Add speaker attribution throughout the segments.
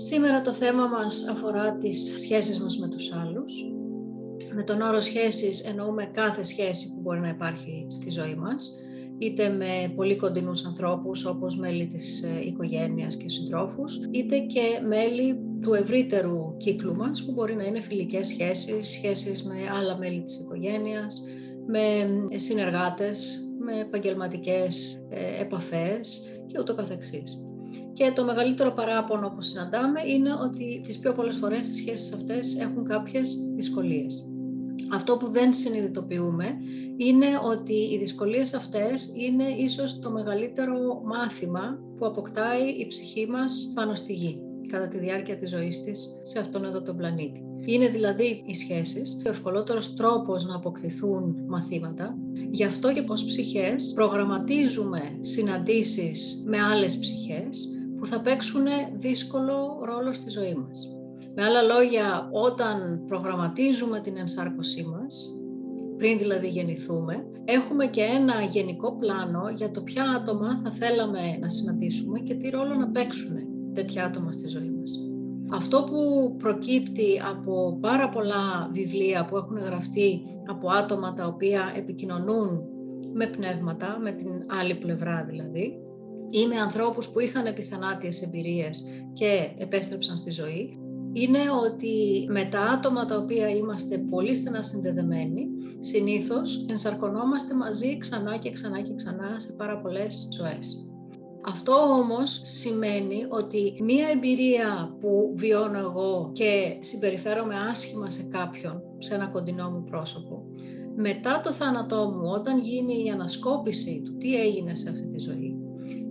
Speaker 1: Σήμερα το θέμα μας αφορά τις σχέσεις μας με τους άλλους. Με τον όρο σχέσεις εννοούμε κάθε σχέση που μπορεί να υπάρχει στη ζωή μας, είτε με πολύ κοντινούς ανθρώπους όπως μέλη της ε, οικογένειας και συντρόφους, είτε και μέλη του ευρύτερου κύκλου μας που μπορεί να είναι φιλικές σχέσεις, σχέσεις με άλλα μέλη της οικογένειας, με ε, συνεργάτες, με επαγγελματικές ε, επαφές και ούτω καθεξής. Και το μεγαλύτερο παράπονο που συναντάμε είναι ότι τις πιο πολλές φορές οι σχέσεις αυτές έχουν κάποιες δυσκολίες. Αυτό που δεν συνειδητοποιούμε είναι ότι οι δυσκολίες αυτές είναι ίσως το μεγαλύτερο μάθημα που αποκτάει η ψυχή μας πάνω στη γη κατά τη διάρκεια της ζωής της σε αυτόν εδώ τον πλανήτη. Είναι δηλαδή οι σχέσεις ο ευκολότερος τρόπος να αποκτηθούν μαθήματα. Γι' αυτό και πως ψυχές προγραμματίζουμε συναντήσεις με άλλες ψυχές που θα παίξουν δύσκολο ρόλο στη ζωή μας. Με άλλα λόγια, όταν προγραμματίζουμε την ενσάρκωσή μας, πριν δηλαδή γεννηθούμε, έχουμε και ένα γενικό πλάνο για το ποια άτομα θα θέλαμε να συναντήσουμε και τι ρόλο να παίξουν τέτοια άτομα στη ζωή μας. Αυτό που προκύπτει από πάρα πολλά βιβλία που έχουν γραφτεί από άτομα τα οποία επικοινωνούν με πνεύματα, με την άλλη πλευρά δηλαδή, ή με ανθρώπους που είχαν επιθανάτιες εμπειρίες και επέστρεψαν στη ζωή, είναι ότι με τα άτομα τα οποία είμαστε πολύ στενά συνδεδεμένοι, συνήθως ενσαρκωνόμαστε μαζί ξανά και ξανά και ξανά σε πάρα πολλές ζωές. Αυτό όμως σημαίνει ότι μία εμπειρία που βιώνω εγώ και συμπεριφέρομαι άσχημα σε κάποιον, σε ένα κοντινό μου πρόσωπο, μετά το θάνατό μου, όταν γίνει η ανασκόπηση του τι έγινε σε αυτή τη ζωή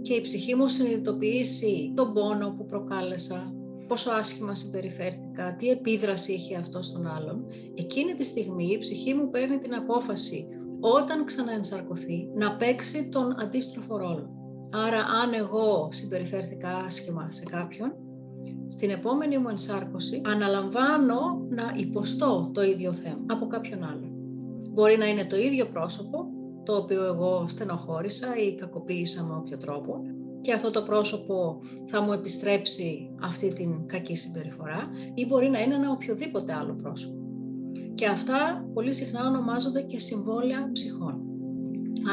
Speaker 1: και η ψυχή μου συνειδητοποιήσει τον πόνο που προκάλεσα, πόσο άσχημα συμπεριφέρθηκα, τι επίδραση είχε αυτό στον άλλον, εκείνη τη στιγμή η ψυχή μου παίρνει την απόφαση όταν ξαναενσαρκωθεί να παίξει τον αντίστροφο ρόλο. Άρα αν εγώ συμπεριφέρθηκα άσχημα σε κάποιον, στην επόμενη μου ενσάρκωση αναλαμβάνω να υποστώ το ίδιο θέμα από κάποιον άλλο. Μπορεί να είναι το ίδιο πρόσωπο, το οποίο εγώ στενοχώρησα ή κακοποίησα με όποιο τρόπο και αυτό το πρόσωπο θα μου επιστρέψει αυτή την κακή συμπεριφορά ή μπορεί να είναι ένα οποιοδήποτε άλλο πρόσωπο. Και αυτά πολύ συχνά ονομάζονται και συμβόλαια ψυχών.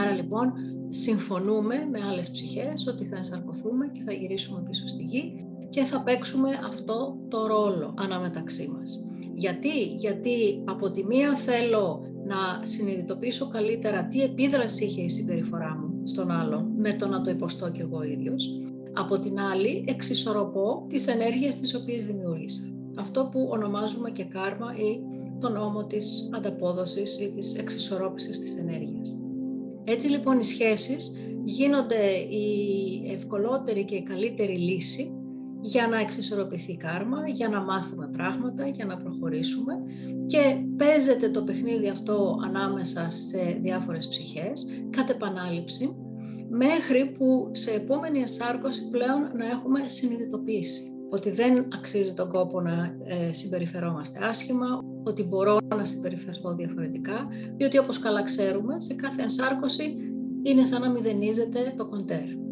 Speaker 1: Άρα λοιπόν συμφωνούμε με άλλες ψυχές ότι θα ενσαρκωθούμε και θα γυρίσουμε πίσω στη γη και θα παίξουμε αυτό το ρόλο αναμεταξύ μας. Γιατί, γιατί από τη μία θέλω να συνειδητοποιήσω καλύτερα τι επίδραση είχε η συμπεριφορά μου στον άλλον με το να το υποστώ κι εγώ ίδιος. Από την άλλη εξισορροπώ τις ενέργειες τις οποίες δημιούργησα. Αυτό που ονομάζουμε και κάρμα ή το νόμο της ανταπόδοσης ή της εξισορρόπησης της ενέργειας. Έτσι λοιπόν οι σχέσεις γίνονται η ευκολότερη και η καλύτερη λύση για να εξισορροπηθεί κάρμα, για να μάθουμε πράγματα, για να προχωρήσουμε και παίζεται το παιχνίδι αυτό ανάμεσα σε διάφορες ψυχές, κατ' επανάληψη, μέχρι που σε επόμενη ενσάρκωση πλέον να έχουμε συνειδητοποιήσει ότι δεν αξίζει τον κόπο να ε, συμπεριφερόμαστε άσχημα, ότι μπορώ να συμπεριφερθώ διαφορετικά, διότι όπως καλά ξέρουμε, σε κάθε ενσάρκωση είναι σαν να μηδενίζεται το κοντέρ.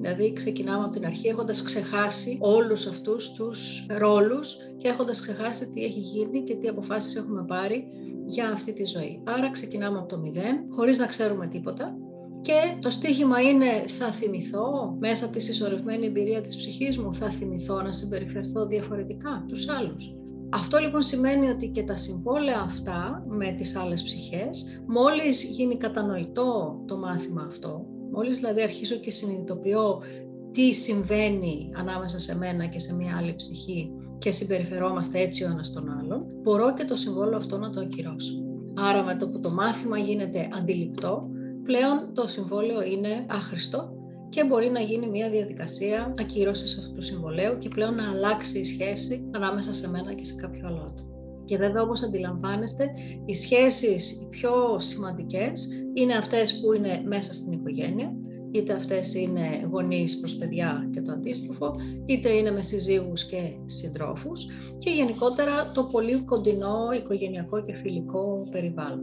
Speaker 1: Δηλαδή ξεκινάμε από την αρχή έχοντας ξεχάσει όλους αυτούς τους ρόλους και έχοντας ξεχάσει τι έχει γίνει και τι αποφάσεις έχουμε πάρει για αυτή τη ζωή. Άρα ξεκινάμε από το μηδέν, χωρίς να ξέρουμε τίποτα και το στίχημα είναι θα θυμηθώ μέσα από τη συσσωρευμένη εμπειρία της ψυχής μου, θα θυμηθώ να συμπεριφερθώ διαφορετικά τους άλλους. Αυτό λοιπόν σημαίνει ότι και τα συμβόλαια αυτά με τις άλλες ψυχές, μόλις γίνει κατανοητό το μάθημα αυτό, μόλις δηλαδή αρχίσω και συνειδητοποιώ τι συμβαίνει ανάμεσα σε μένα και σε μια άλλη ψυχή και συμπεριφερόμαστε έτσι ο ένας τον άλλον, μπορώ και το συμβόλαιο αυτό να το ακυρώσω. Άρα με το που το μάθημα γίνεται αντιληπτό, πλέον το συμβόλαιο είναι άχρηστο και μπορεί να γίνει μια διαδικασία ακύρωσης αυτού του συμβολέου και πλέον να αλλάξει η σχέση ανάμεσα σε μένα και σε κάποιο άλλο άτομο. Και βέβαια όπως αντιλαμβάνεστε, οι σχέσεις οι πιο σημαντικές είναι αυτές που είναι μέσα στην οικογένεια, είτε αυτές είναι γονείς προς παιδιά και το αντίστροφο, είτε είναι με συζύγους και συντρόφους και γενικότερα το πολύ κοντινό οικογενειακό και φιλικό περιβάλλον.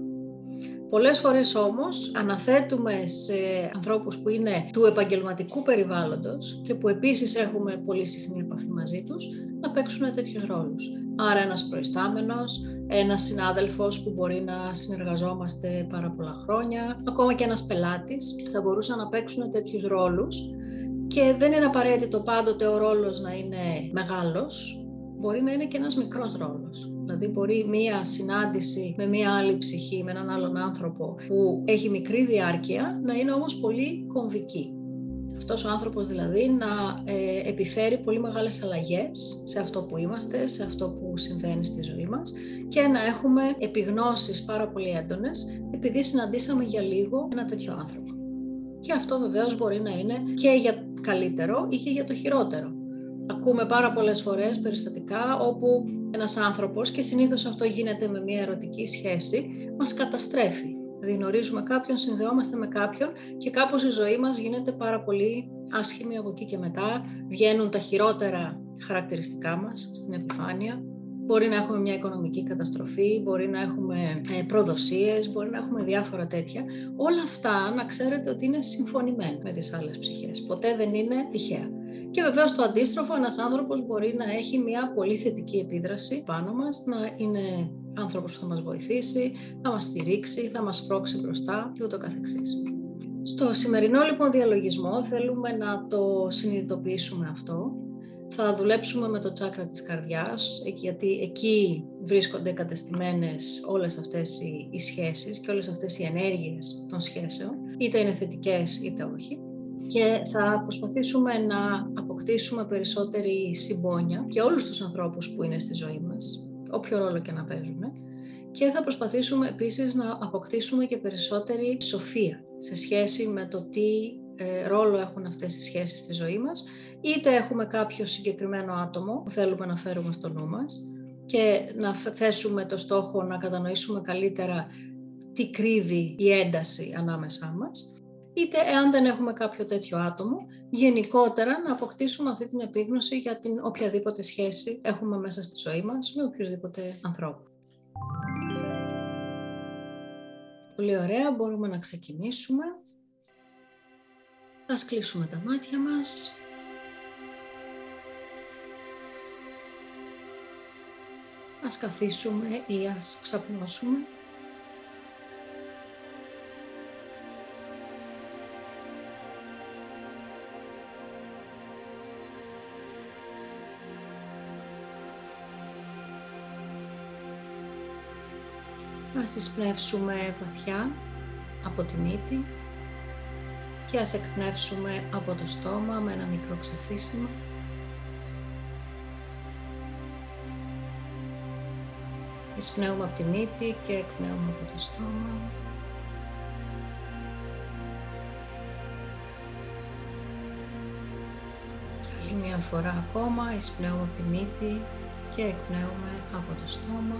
Speaker 1: Πολλές φορές όμως αναθέτουμε σε ανθρώπους που είναι του επαγγελματικού περιβάλλοντος και που επίσης έχουμε πολύ συχνή επαφή μαζί τους να παίξουν τέτοιους ρόλους. Άρα ένας προϊστάμενος, ένας συνάδελφος που μπορεί να συνεργαζόμαστε πάρα πολλά χρόνια, ακόμα και ένας πελάτης θα μπορούσαν να παίξουν τέτοιους ρόλους και δεν είναι απαραίτητο πάντοτε ο ρόλος να είναι μεγάλος, μπορεί να είναι και ένας μικρός ρόλος. Δηλαδή μπορεί μία συνάντηση με μία άλλη ψυχή, με έναν άλλον άνθρωπο που έχει μικρή διάρκεια, να είναι όμως πολύ κομβική. Αυτός ο άνθρωπος δηλαδή να ε, επιφέρει πολύ μεγάλες αλλαγές σε αυτό που είμαστε, σε αυτό που συμβαίνει στη ζωή μας και να έχουμε επιγνώσεις πάρα πολύ έντονες επειδή συναντήσαμε για λίγο ένα τέτοιο άνθρωπο. Και αυτό βεβαίως μπορεί να είναι και για καλύτερο ή και για το χειρότερο. Ακούμε πάρα πολλές φορές περιστατικά όπου ένας άνθρωπος, και συνήθως αυτό γίνεται με μια ερωτική σχέση, μας καταστρέφει. Δηλαδή γνωρίζουμε κάποιον, συνδεόμαστε με κάποιον και κάπως η ζωή μας γίνεται πάρα πολύ άσχημη από εκεί και μετά. Βγαίνουν τα χειρότερα χαρακτηριστικά μας στην επιφάνεια. Μπορεί να έχουμε μια οικονομική καταστροφή, μπορεί να έχουμε ε, προδοσίες, μπορεί να έχουμε διάφορα τέτοια. Όλα αυτά να ξέρετε ότι είναι συμφωνημένα με τις άλλες ψυχές. Ποτέ δεν είναι τυχαία. Και βεβαίως το αντίστροφο, ένας άνθρωπος μπορεί να έχει μια πολύ θετική επίδραση πάνω μας, να είναι άνθρωπος που θα μας βοηθήσει, θα μας στηρίξει, θα μας πρόξει μπροστά και ούτω καθεξής. Στο σημερινό λοιπόν διαλογισμό θέλουμε να το συνειδητοποιήσουμε αυτό. Θα δουλέψουμε με το τσάκρα της καρδιάς, γιατί εκεί βρίσκονται κατεστημένες όλες αυτές οι σχέσεις και όλες αυτές οι ενέργειες των σχέσεων, είτε είναι θετικές είτε όχι και θα προσπαθήσουμε να αποκτήσουμε περισσότερη συμπόνια για όλους τους ανθρώπους που είναι στη ζωή μας, όποιο ρόλο και να παίζουν. Και θα προσπαθήσουμε επίσης να αποκτήσουμε και περισσότερη σοφία σε σχέση με το τι ε, ρόλο έχουν αυτές οι σχέσεις στη ζωή μας, είτε έχουμε κάποιο συγκεκριμένο άτομο που θέλουμε να φέρουμε στο νου μας και να θέσουμε το στόχο να κατανοήσουμε καλύτερα τι κρύβει η ένταση ανάμεσά μας, είτε εάν δεν έχουμε κάποιο τέτοιο άτομο, γενικότερα να αποκτήσουμε αυτή την επίγνωση για την οποιαδήποτε σχέση έχουμε μέσα στη ζωή μας με οποιοδήποτε ανθρώπου. Πολύ ωραία, μπορούμε να ξεκινήσουμε. Ας κλείσουμε τα μάτια μας. Ας καθίσουμε ή ας ξαπνώσουμε. Ας εισπνεύσουμε βαθιά από τη μύτη και ας εκπνεύσουμε από το στόμα με ένα μικρό ξεφύσιμο. Εισπνέουμε από τη μύτη και εκπνέουμε από το στόμα. Άλλη μια φορά ακόμα εισπνέουμε από τη μύτη και εκπνέουμε από το στόμα.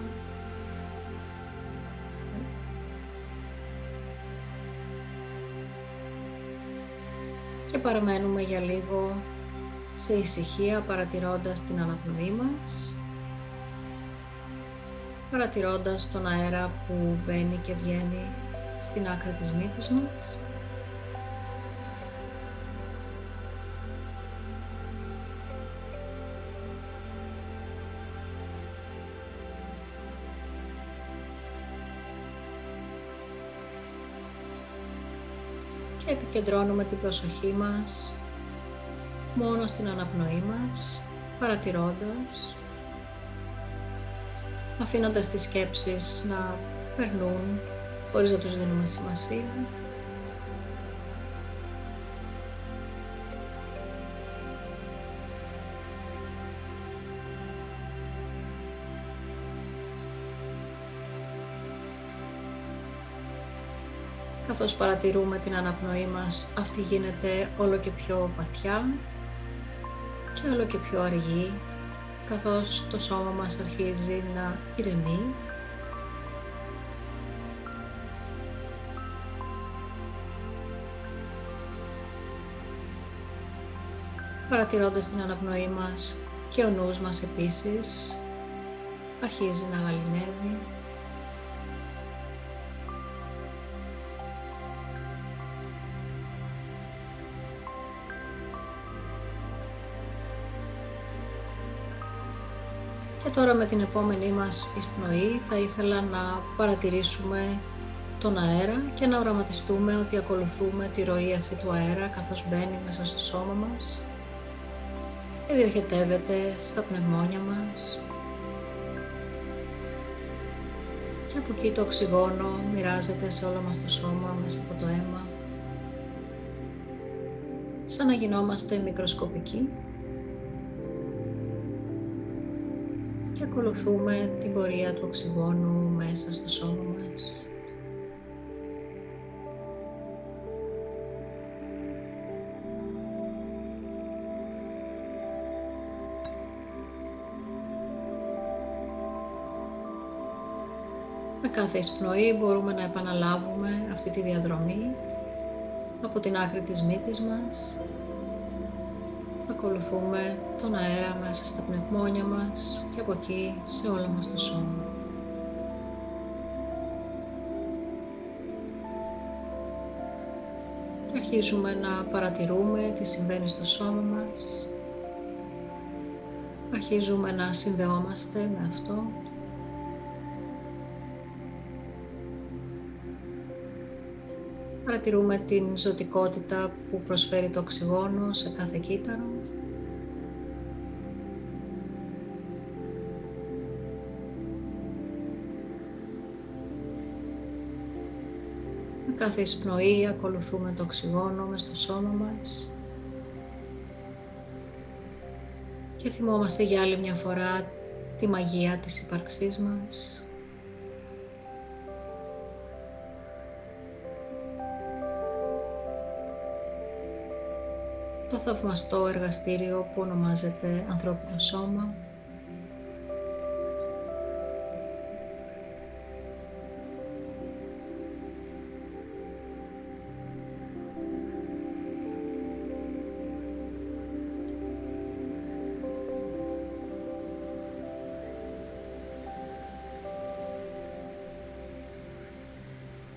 Speaker 1: Και παραμένουμε για λίγο σε ησυχία παρατηρώντας την αναπνοή μας, παρατηρώντας τον αέρα που μπαίνει και βγαίνει στην άκρη της μύτης μας. Επικεντρώνουμε την προσοχή μας μόνο στην αναπνοή μας, παρατηρώντας, αφήνοντας τις σκέψεις να περνούν χωρίς να τους δίνουμε σημασία. Καθώς παρατηρούμε την αναπνοή μας, αυτή γίνεται όλο και πιο βαθιά και όλο και πιο αργή, καθώς το σώμα μας αρχίζει να ηρεμεί. Παρατηρώντας την αναπνοή μας και ο νους μας επίσης αρχίζει να γαλινεύει τώρα με την επόμενή μας εισπνοή θα ήθελα να παρατηρήσουμε τον αέρα και να οραματιστούμε ότι ακολουθούμε τη ροή αυτή του αέρα καθώς μπαίνει μέσα στο σώμα μας και διοχετεύεται στα πνευμόνια μας. Και από εκεί το οξυγόνο μοιράζεται σε όλο μας το σώμα μέσα από το αίμα. Σαν να γινόμαστε μικροσκοπικοί ακολουθούμε την πορεία του οξυγόνου μέσα στο σώμα μας. Με κάθε εισπνοή μπορούμε να επαναλάβουμε αυτή τη διαδρομή από την άκρη της μύτης μας. Ακολουθούμε τον αέρα μέσα στα πνευμόνια μας και από εκεί σε όλο μας το σώμα. Και αρχίζουμε να παρατηρούμε τι συμβαίνει στο σώμα μας. Αρχίζουμε να συνδεόμαστε με αυτό Παρατηρούμε την ζωτικότητα που προσφέρει το οξυγόνο σε κάθε κύτταρο; Με κάθε εισπνοή ακολουθούμε το οξυγόνο μες στο σώμα μας και θυμόμαστε για άλλη μια φορά τη μαγεία της ύπαρξής μας. Το θαυμαστό εργαστήριο που ονομάζεται ανθρώπινο σώμα.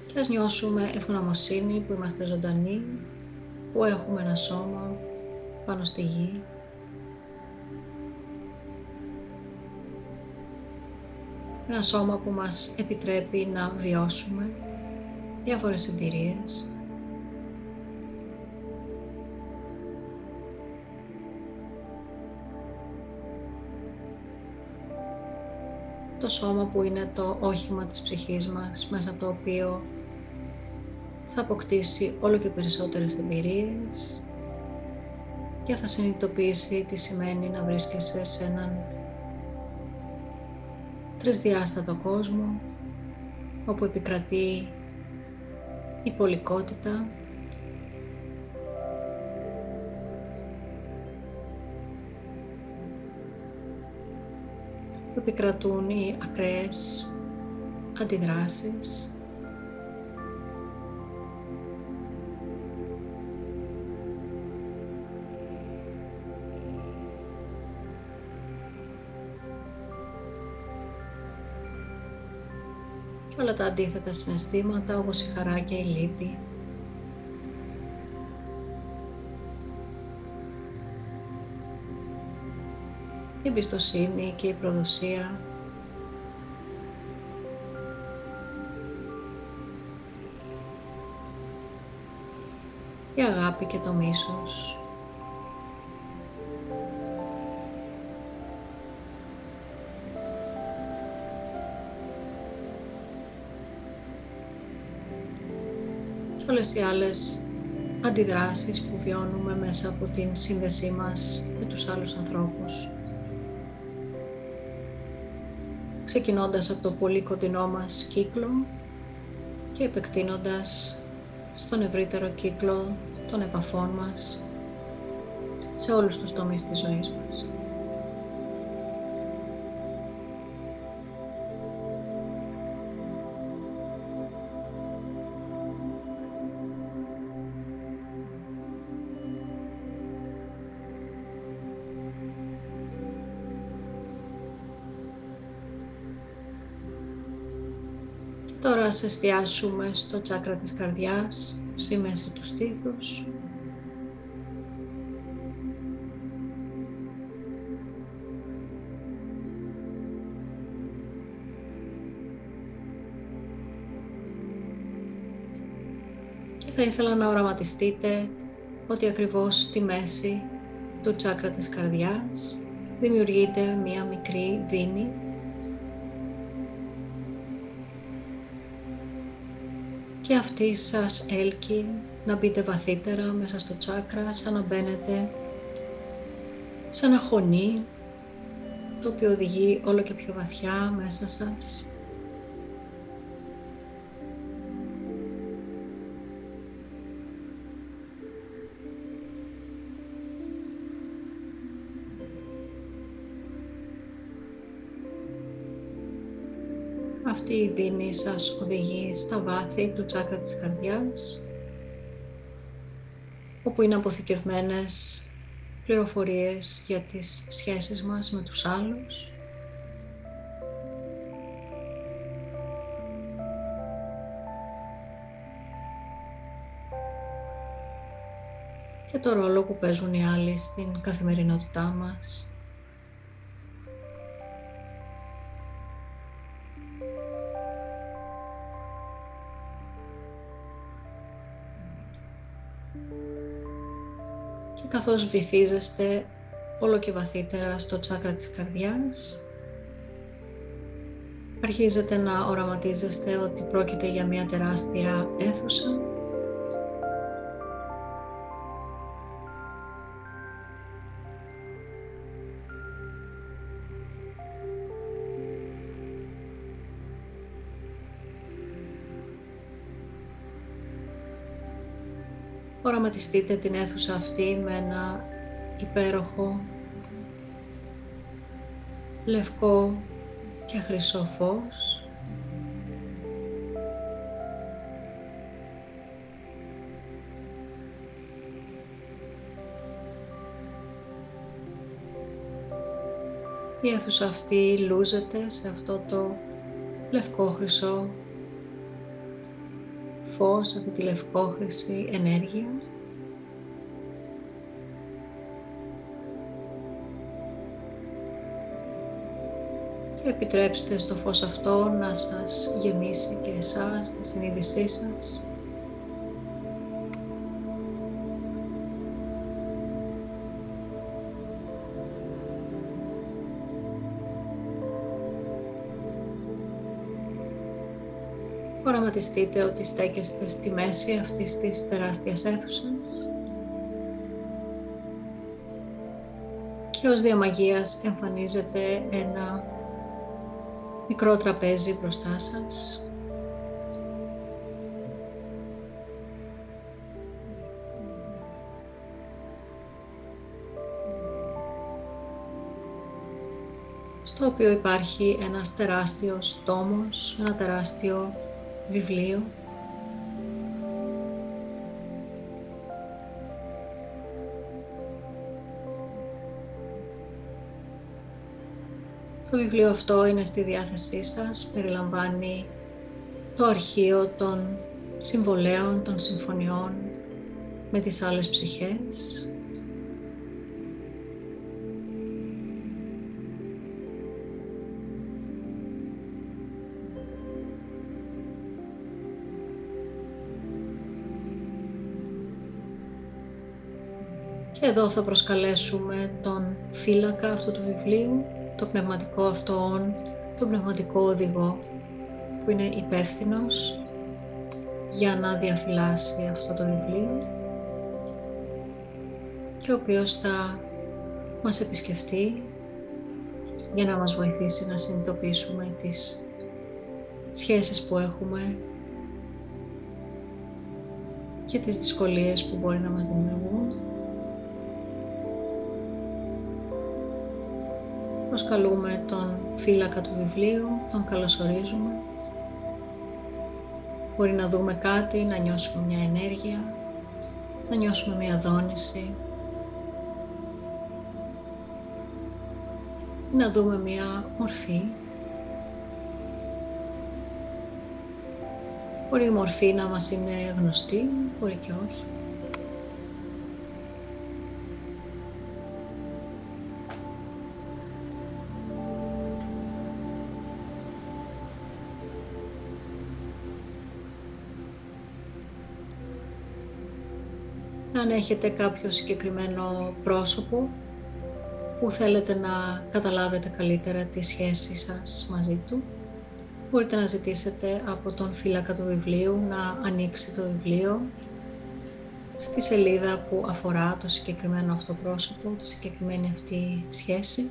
Speaker 1: Και ας νιώσουμε ευγνωμοσύνη που είμαστε ζωντανοί, που έχουμε ένα σώμα πάνω στη γη. Ένα σώμα που μας επιτρέπει να βιώσουμε διάφορες εμπειρίες. Το σώμα που είναι το όχημα της ψυχής μας, μέσα από το οποίο θα αποκτήσει όλο και περισσότερες εμπειρίες και θα συνειδητοποιήσει τι σημαίνει να βρίσκεσαι σε έναν τρισδιάστατο κόσμο όπου επικρατεί η πολικότητα. Που επικρατούν οι ακραίες αντιδράσεις όλα τα αντίθετα συναισθήματα όπως η χαρά και η λύπη. Η εμπιστοσύνη και η προδοσία. Η αγάπη και το μίσος. Όλες οι άλλες αντιδράσεις που βιώνουμε μέσα από την σύνδεσή μας με τους άλλους ανθρώπους. Ξεκινώντας από το πολύ κοντινό μας κύκλο και επεκτείνοντας στον ευρύτερο κύκλο των επαφών μας σε όλους τους τομείς της ζωής μας. ας εστιάσουμε στο τσάκρα της καρδιάς, στη μέση του στήθους. Και θα ήθελα να οραματιστείτε ότι ακριβώς στη μέση του τσάκρα της καρδιάς δημιουργείται μία μικρή δίνη και αυτή σας έλκει να μπείτε βαθύτερα μέσα στο τσάκρα σαν να μπαίνετε σε ένα χωνί το οποίο οδηγεί όλο και πιο βαθιά μέσα σας Αυτή η δίνη σας οδηγεί στα βάθη του τσάκρα της καρδιάς, όπου είναι αποθηκευμένες πληροφορίες για τις σχέσεις μας με τους άλλους. και το ρόλο που παίζουν οι άλλοι στην καθημερινότητά μας. Καθώς βυθίζεστε όλο και βαθύτερα στο τσάκρα της καρδιάς. Αρχίζετε να οραματίζεστε ότι πρόκειται για μια τεράστια αίθουσα Οραματιστείτε την αίθουσα αυτή με ένα υπέροχο λευκό και χρυσό φως. Η αίθουσα αυτή λούζεται σε αυτό το λευκό χρυσό φως, αυτή τη λευκόχρηση ενέργεια. Επιτρέψτε στο φως αυτό να σας γεμίσει και εσάς, τη συνείδησή σας. Οραματιστείτε ότι στέκεστε στη μέση αυτής της τεράστιας αίθουσας και ως διαμαγείας εμφανίζεται ένα μικρό τραπέζι μπροστά σας. Στο οποίο υπάρχει ένας τεράστιος τόμος, ένα τεράστιο βιβλίο Το βιβλίο αυτό είναι στη διάθεσή σας, περιλαμβάνει το αρχείο των συμβολέων, των συμφωνιών με τις άλλες ψυχές, Και εδώ θα προσκαλέσουμε τον φύλακα αυτού του βιβλίου, το πνευματικό αυτόν, τον πνευματικό οδηγό που είναι υπεύθυνος για να διαφυλάσει αυτό το βιβλίο και ο οποίος θα μας επισκεφτεί για να μας βοηθήσει να συνειδητοποιήσουμε τις σχέσεις που έχουμε και τις δυσκολίες που μπορεί να μας δημιουργούν Προσκαλούμε τον φύλακα του βιβλίου, τον καλωσορίζουμε. Μπορεί να δούμε κάτι, να νιώσουμε μια ενέργεια, να νιώσουμε μια δόνηση. Να δούμε μια μορφή. Μπορεί η μορφή να μας είναι γνωστή, μπορεί και όχι. Αν έχετε κάποιο συγκεκριμένο πρόσωπο που θέλετε να καταλάβετε καλύτερα τη σχέση σας μαζί του, μπορείτε να ζητήσετε από τον φύλακα του βιβλίου να ανοίξει το βιβλίο στη σελίδα που αφορά το συγκεκριμένο αυτό πρόσωπο, τη συγκεκριμένη αυτή σχέση.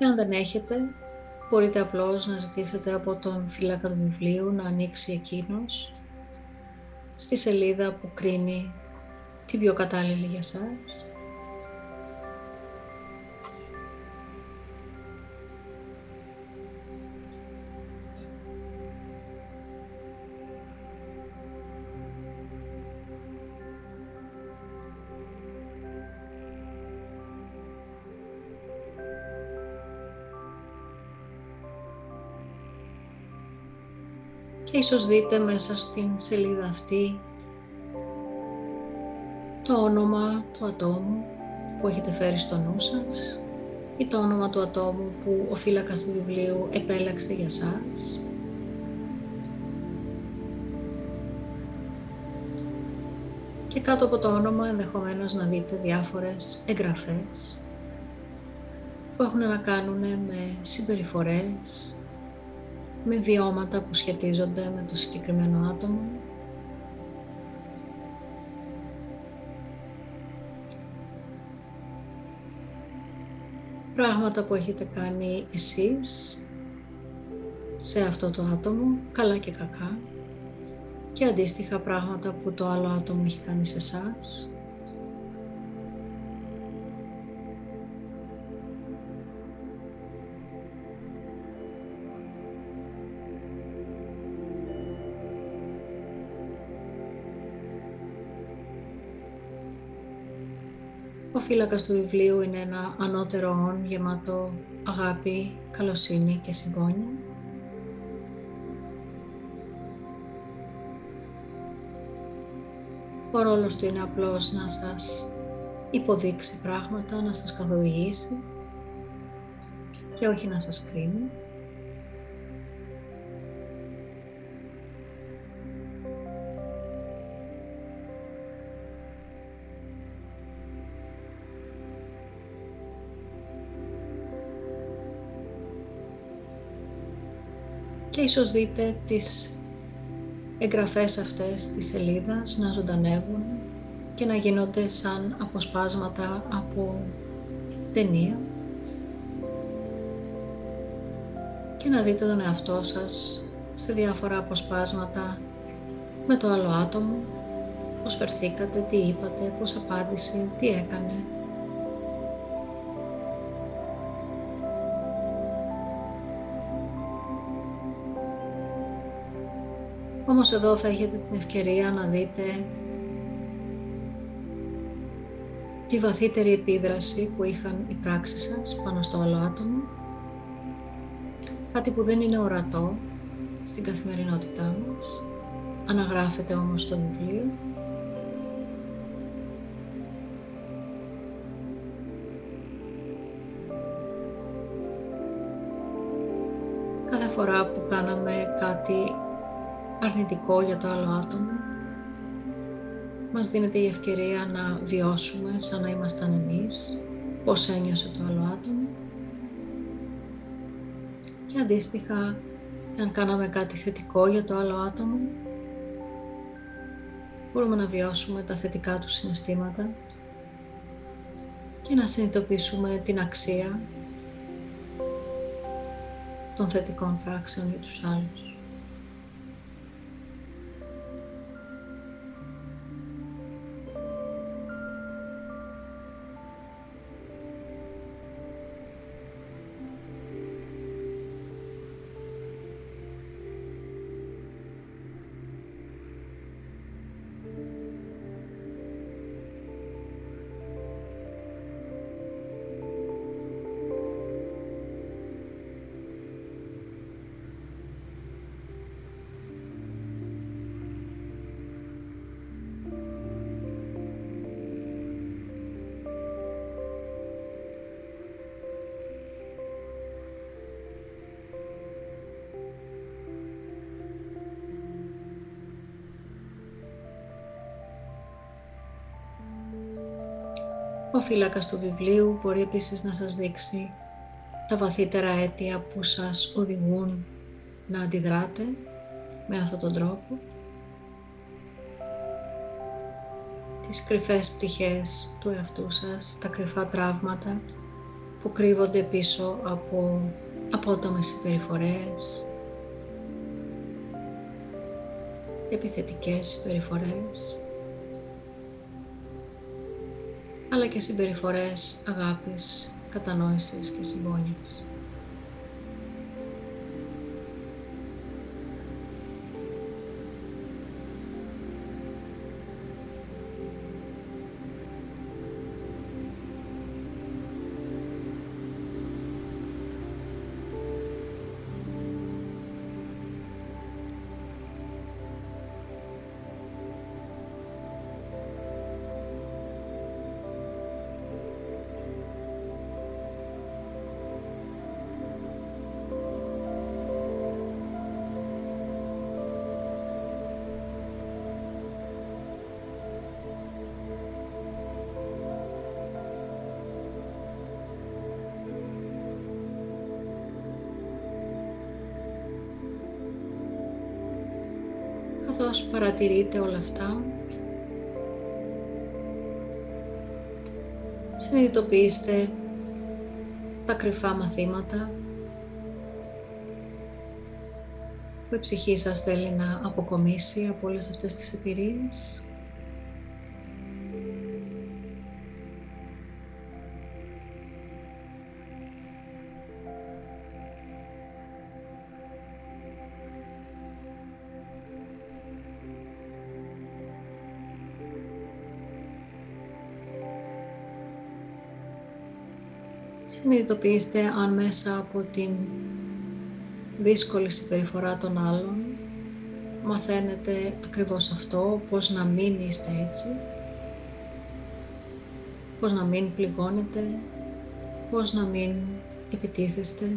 Speaker 1: αν δεν έχετε, μπορείτε απλώς να ζητήσετε από τον φύλακα του βιβλίου να ανοίξει εκείνος στη σελίδα που κρίνει την πιο κατάλληλη για σας. Και ίσως δείτε μέσα στην σελίδα αυτή το όνομα του ατόμου που έχετε φέρει στο νου σας ή το όνομα του ατόμου που ο φύλακας του βιβλίου επέλεξε για σας. Και κάτω από το όνομα ενδεχομένως να δείτε διάφορες εγγραφές που έχουν να κάνουν με συμπεριφορές, με βιώματα που σχετίζονται με το συγκεκριμένο άτομο. Πράγματα που έχετε κάνει εσείς σε αυτό το άτομο, καλά και κακά, και αντίστοιχα πράγματα που το άλλο άτομο έχει κάνει σε εσάς. Ο φύλακας του βιβλίου είναι ένα ανώτερο όν γεμάτο αγάπη, καλοσύνη και συμπόνια. Ο ρόλος του είναι απλώς να σας υποδείξει πράγματα, να σας καθοδηγήσει και όχι να σας κρίνει. Και ίσως δείτε τις εγγραφές αυτές της σελίδας να ζωντανεύουν και να γίνονται σαν αποσπάσματα από ταινία. Και να δείτε τον εαυτό σας σε διάφορα αποσπάσματα με το άλλο άτομο, πώς φερθήκατε, τι είπατε, πώς απάντησε, τι έκανε, Όμως εδώ θα έχετε την ευκαιρία να δείτε τη βαθύτερη επίδραση που είχαν οι πράξεις σας πάνω στο άλλο άτομο. Κάτι που δεν είναι ορατό στην καθημερινότητά μας. Αναγράφεται όμως στο βιβλίο. Κάθε φορά που κάναμε κάτι αρνητικό για το άλλο άτομο, μας δίνεται η ευκαιρία να βιώσουμε σαν να ήμασταν εμείς, πώς ένιωσε το άλλο άτομο και αντίστοιχα, αν κάναμε κάτι θετικό για το άλλο άτομο, μπορούμε να βιώσουμε τα θετικά του συναισθήματα και να συνειδητοποιήσουμε την αξία των θετικών πράξεων για τους άλλους. Φύλακας του βιβλίου μπορεί επίσης να σας δείξει τα βαθύτερα αίτια που σας οδηγούν να αντιδράτε με αυτόν τον τρόπο. Τις κρυφές πτυχές του εαυτού σας, τα κρυφά τραύματα που κρύβονται πίσω από απότομες συμπεριφορές, επιθετικές συμπεριφορές, αλλά και συμπεριφορές αγάπης, κατανόησης και συμπόνιας. Καθώς παρατηρείτε όλα αυτά, συνειδητοποιήστε τα κρυφά μαθήματα που η ψυχή σας θέλει να αποκομίσει από όλες αυτές τις εμπειρίες. Συνειδητοποιήστε αν μέσα από την δύσκολη συμπεριφορά των άλλων μαθαίνετε ακριβώς αυτό, πώς να μην είστε έτσι, πώς να μην πληγώνετε, πώς να μην επιτίθεστε,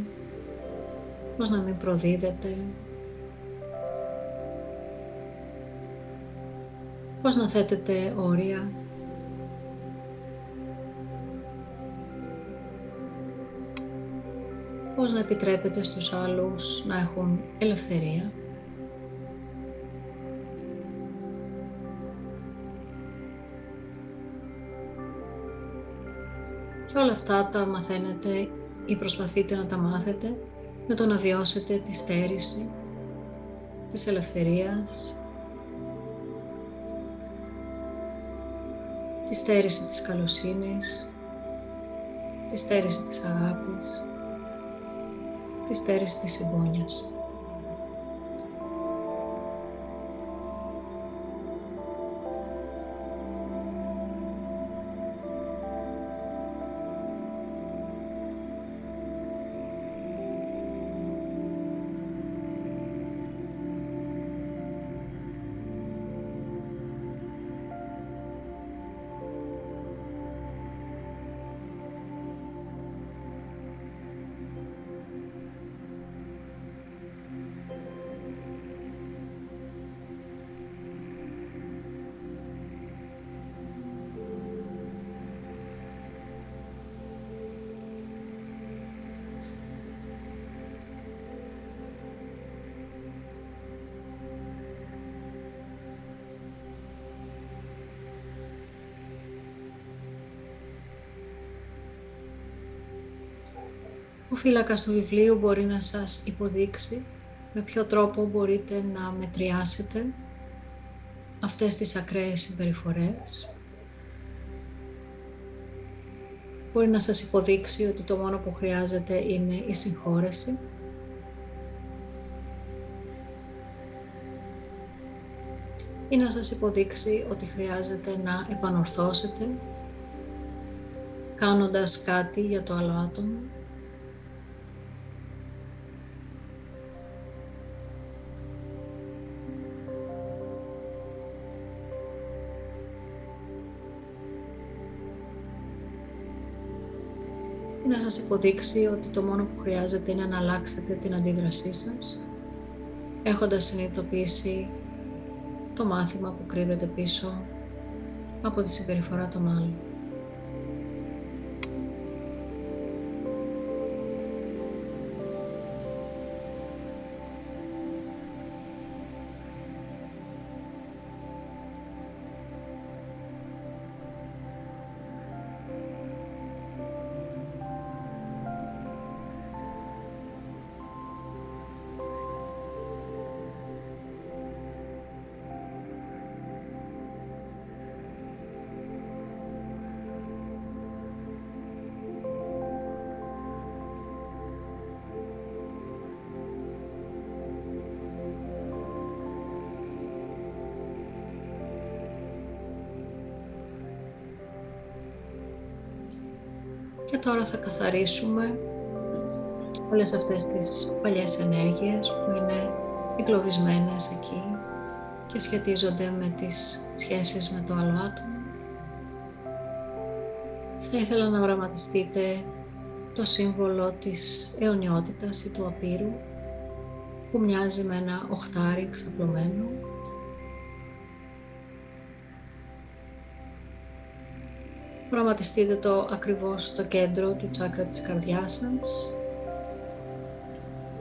Speaker 1: πώς να μην προδίδετε, πώς να θέτετε όρια πώς να επιτρέπετε στους άλλους να έχουν ελευθερία; Και όλα αυτά τα μαθαίνετε ή προσπαθείτε να τα μάθετε με το να βιώσετε τη στέρηση της ελευθερίας, τη στέρηση της καλοσύνης, τη στέρηση της αγάπης, της στέρησης της συμπόνιας. Ο φύλακας του βιβλίου μπορεί να σας υποδείξει με ποιο τρόπο μπορείτε να μετριάσετε αυτές τις ακραίες συμπεριφορές. Μπορεί να σας υποδείξει ότι το μόνο που χρειάζεται είναι η συγχώρεση. Ή να σας υποδείξει ότι χρειάζεται να επανορθώσετε κάνοντας κάτι για το άλλο άτομο. Ή να σας υποδείξει ότι το μόνο που χρειάζεται είναι να αλλάξετε την αντίδρασή σας, έχοντας συνειδητοποιήσει το μάθημα που κρύβεται πίσω από τη συμπεριφορά των άλλων. Θα καθαρίσουμε όλες αυτές τις παλιές ενέργειες που είναι εγκλωβισμένες εκεί και σχετίζονται με τις σχέσεις με το άλλο άτομο. Θα ήθελα να οραματιστείτε το σύμβολο της αιωνιότητας ή του απείρου που μοιάζει με ένα οχτάρι ξαπλωμένο. Οραματιστείτε το ακριβώς στο κέντρο του τσάκρα της καρδιάς σας,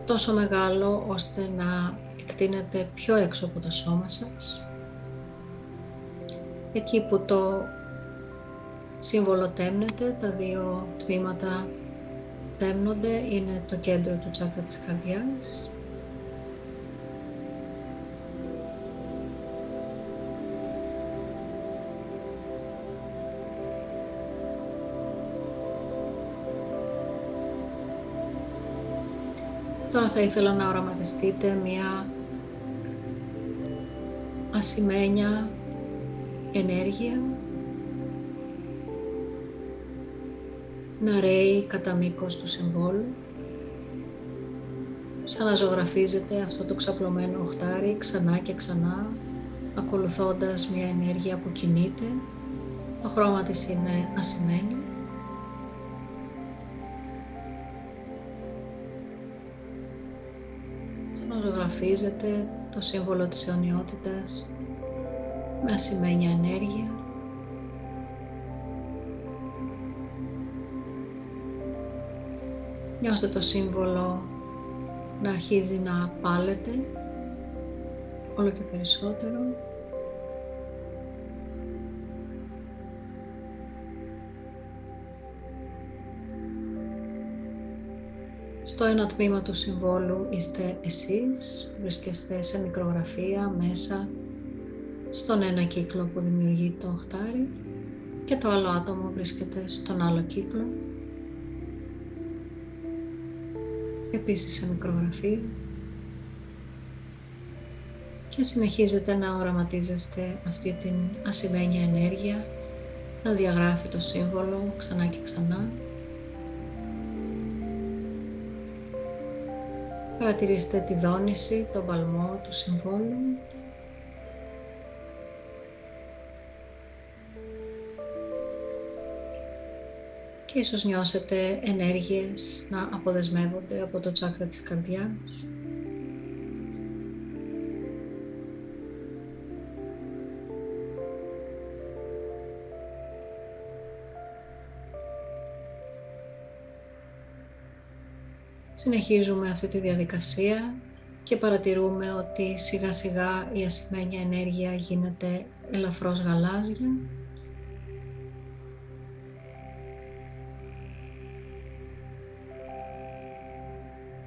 Speaker 1: τόσο μεγάλο ώστε να εκτείνεται πιο έξω από το σώμα σας. Εκεί που το σύμβολο τέμνεται, τα δύο τμήματα τέμνονται, είναι το κέντρο του τσάκρα της καρδιάς. Τώρα θα ήθελα να οραματιστείτε μία ασημένια ενέργεια. Να ρέει κατά μήκος του συμβόλου σαν να ζωγραφίζεται αυτό το ξαπλωμένο οχτάρι ξανά και ξανά ακολουθώντας μια ενέργεια που κινείται. Το χρώμα της είναι ασημένιο ζωγραφίζεται το σύμβολο της αιωνιότητας με ασημένια ενέργεια Νιώστε το σύμβολο να αρχίζει να πάλετε όλο και περισσότερο. Στο ένα τμήμα του συμβόλου είστε εσείς, βρίσκεστε σε μικρογραφία μέσα στον ένα κύκλο που δημιουργεί το οχτάρι και το άλλο άτομο βρίσκεται στον άλλο κύκλο. Επίσης σε μικρογραφείο και συνεχίζετε να οραματίζεστε αυτή την ασημένια ενέργεια να διαγράφει το σύμβολο ξανά και ξανά Παρατηρήστε τη δόνηση, τον παλμό του συμβόλου και ίσως νιώσετε ενέργειες να αποδεσμεύονται από το τσάκρα της καρδιάς. Συνεχίζουμε αυτή τη διαδικασία και παρατηρούμε ότι σιγά σιγά η ασημένια ενέργεια γίνεται ελαφρώς γαλάζια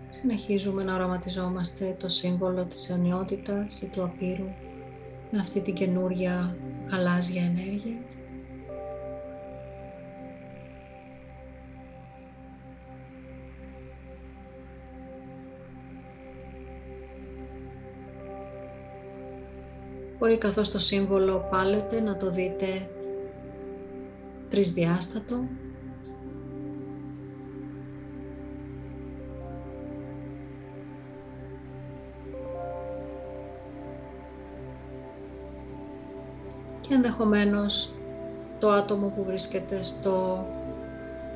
Speaker 1: Συνεχίζουμε να οραματιζόμαστε το σύμβολο της αιωνιότητας ή του απείρου με αυτή την καινούρια γαλάζια ενέργεια. Μπορεί καθώς το σύμβολο πάλετε να το δείτε τρισδιάστατο και ενδεχομένως το άτομο που βρίσκεται στο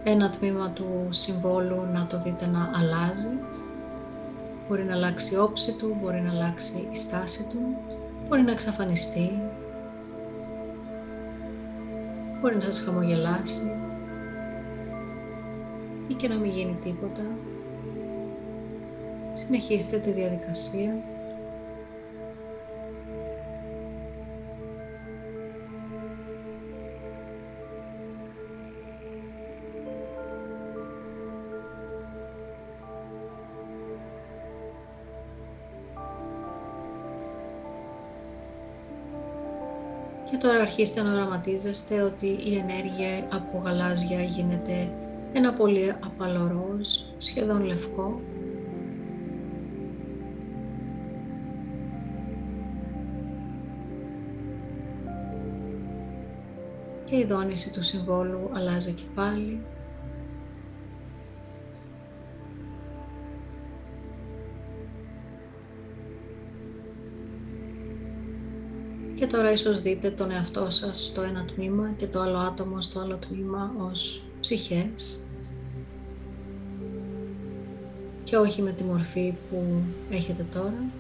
Speaker 1: ένα τμήμα του συμβόλου να το δείτε να αλλάζει. Μπορεί να αλλάξει η όψη του, μπορεί να αλλάξει η στάση του, μπορεί να εξαφανιστεί, μπορεί να σας χαμογελάσει. Ή και να μην γίνει τίποτα. Συνεχίστε τη διαδικασία τώρα αρχίστε να οραματίζεστε ότι η ενέργεια από γαλάζια γίνεται ένα πολύ απαλό σχεδόν λευκό. Και η δόνηση του συμβόλου αλλάζει και πάλι τώρα ίσως δείτε τον εαυτό σας στο ένα τμήμα και το άλλο άτομο στο άλλο τμήμα ως ψυχές και όχι με τη μορφή που έχετε τώρα.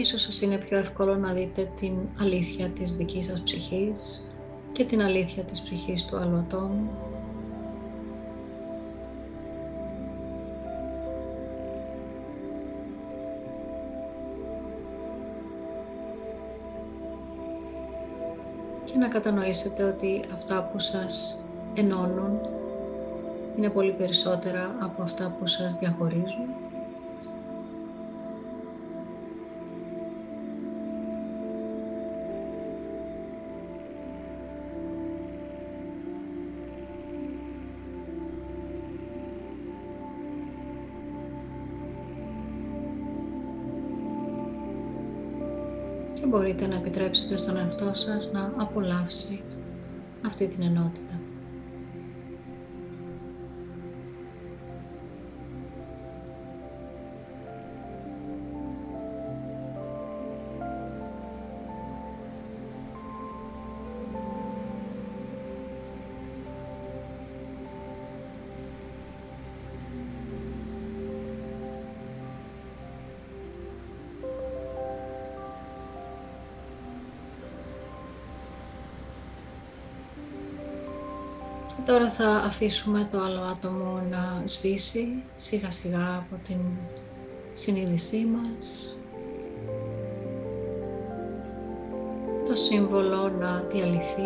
Speaker 1: Ίσως σας είναι πιο εύκολο να δείτε την αλήθεια της δικής σας ψυχής και την αλήθεια της ψυχής του άλλου ατόμου. Και να κατανοήσετε ότι αυτά που σας ενώνουν είναι πολύ περισσότερα από αυτά που σας διαχωρίζουν. Μπορείτε να επιτρέψετε στον εαυτό σας να απολαύσει αυτή την ενότητα. Και τώρα θα αφήσουμε το άλλο άτομο να σβήσει σιγά σιγά από την συνείδησή μας. Το σύμβολο να διαλυθεί.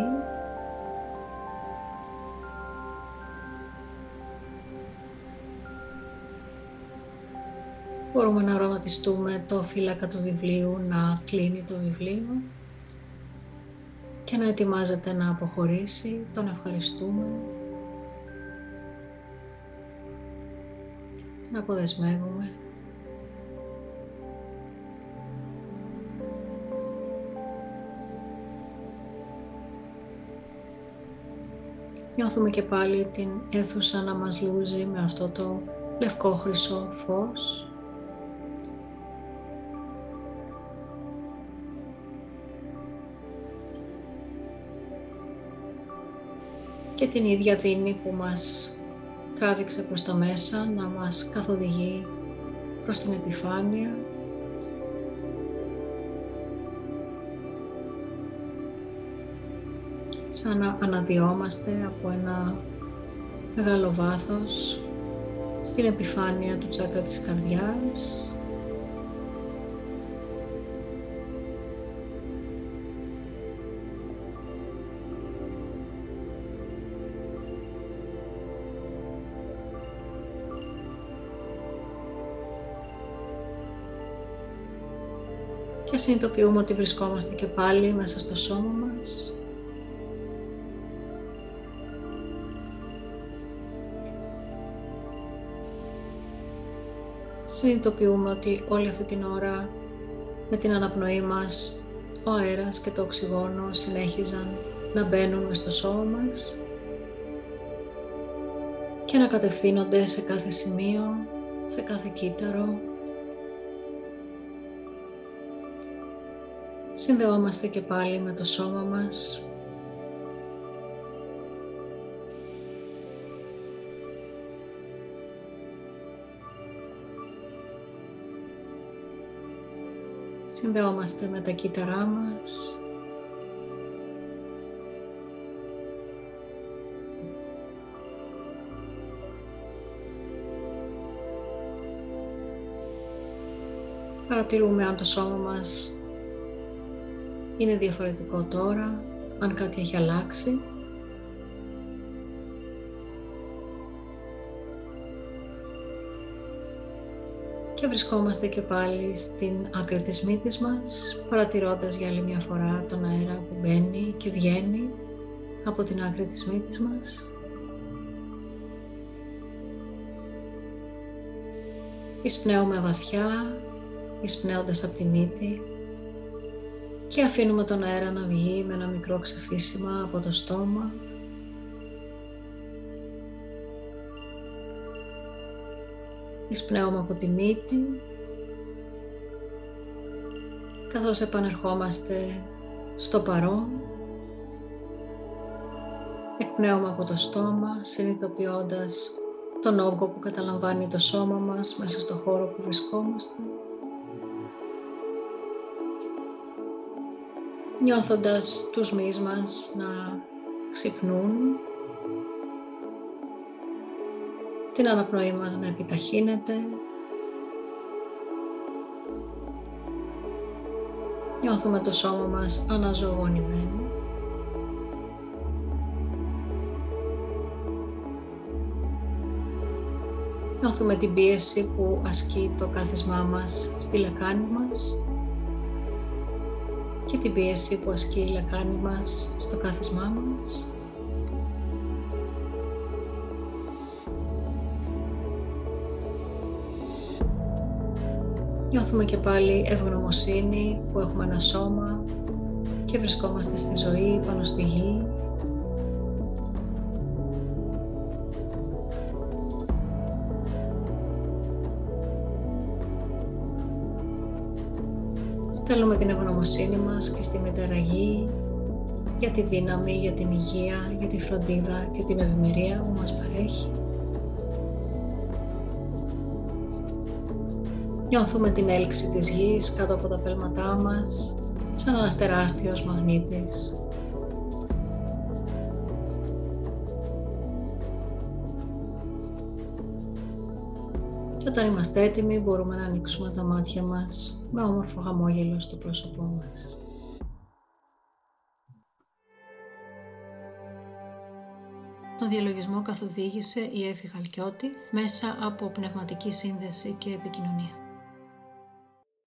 Speaker 1: Μπορούμε να οραματιστούμε το φύλακα του βιβλίου να κλείνει το βιβλίο και να ετοιμάζεται να αποχωρήσει, τον ευχαριστούμε. Να αποδεσμεύουμε. Νιώθουμε και πάλι την αίθουσα να μας λούζει με αυτό το λευκό χρυσό φως και την ίδια δίνη που μας τράβηξε προς τα μέσα να μας καθοδηγεί προς την επιφάνεια. Σαν να αναδυόμαστε από ένα μεγάλο βάθος στην επιφάνεια του τσάκρα της καρδιάς συνειδητοποιούμε ότι βρισκόμαστε και πάλι μέσα στο σώμα μας. Συνειδητοποιούμε ότι όλη αυτή την ώρα με την αναπνοή μας ο αέρας και το οξυγόνο συνέχιζαν να μπαίνουν μες στο σώμα μας και να κατευθύνονται σε κάθε σημείο, σε κάθε κύτταρο, συνδεόμαστε και πάλι με το σώμα μας. Συνδεόμαστε με τα κύτταρά μας. Παρατηρούμε αν το σώμα μας είναι διαφορετικό τώρα, αν κάτι έχει αλλάξει. Και βρισκόμαστε και πάλι στην άκρη της μύτης μας, παρατηρώντας για άλλη μια φορά τον αέρα που μπαίνει και βγαίνει από την άκρη της μύτης μας. Εισπνέουμε βαθιά, εισπνέοντας από τη μύτη και αφήνουμε τον αέρα να βγει με ένα μικρό ξεφύσιμα από το στόμα Εισπνέουμε από τη μύτη καθώς επανερχόμαστε στο παρόν. Εκπνέουμε από το στόμα, συνειδητοποιώντας τον όγκο που καταλαμβάνει το σώμα μας μέσα στο χώρο που βρισκόμαστε. Νιώθοντας τους μυς μας να ξυπνούν, την αναπνοή μας να επιταχύνεται Νιώθουμε το σώμα μας αναζωογονημένο. Νιώθουμε την πίεση που ασκεί το κάθισμά μας στη λεκάνη μας και την πίεση που ασκεί η λεκάνη μας στο κάθισμά μας. Νιώθουμε και πάλι ευγνωμοσύνη που έχουμε ένα σώμα και βρισκόμαστε στη ζωή πάνω στη γη. Στέλνουμε την ευγνωμοσύνη μας και στη Μητέρα Γη για τη δύναμη, για την υγεία, για τη φροντίδα και την ευημερία που μας παρέχει. Νιώθουμε την έλξη της γης κάτω από τα πέλματά μας, σαν ένας τεράστιος μαγνήτης. Και όταν είμαστε έτοιμοι μπορούμε να ανοίξουμε τα μάτια μας με όμορφο χαμόγελο στο πρόσωπό μας. Τον διαλογισμό καθοδήγησε η Εύη Χαλκιώτη μέσα από πνευματική σύνδεση και επικοινωνία.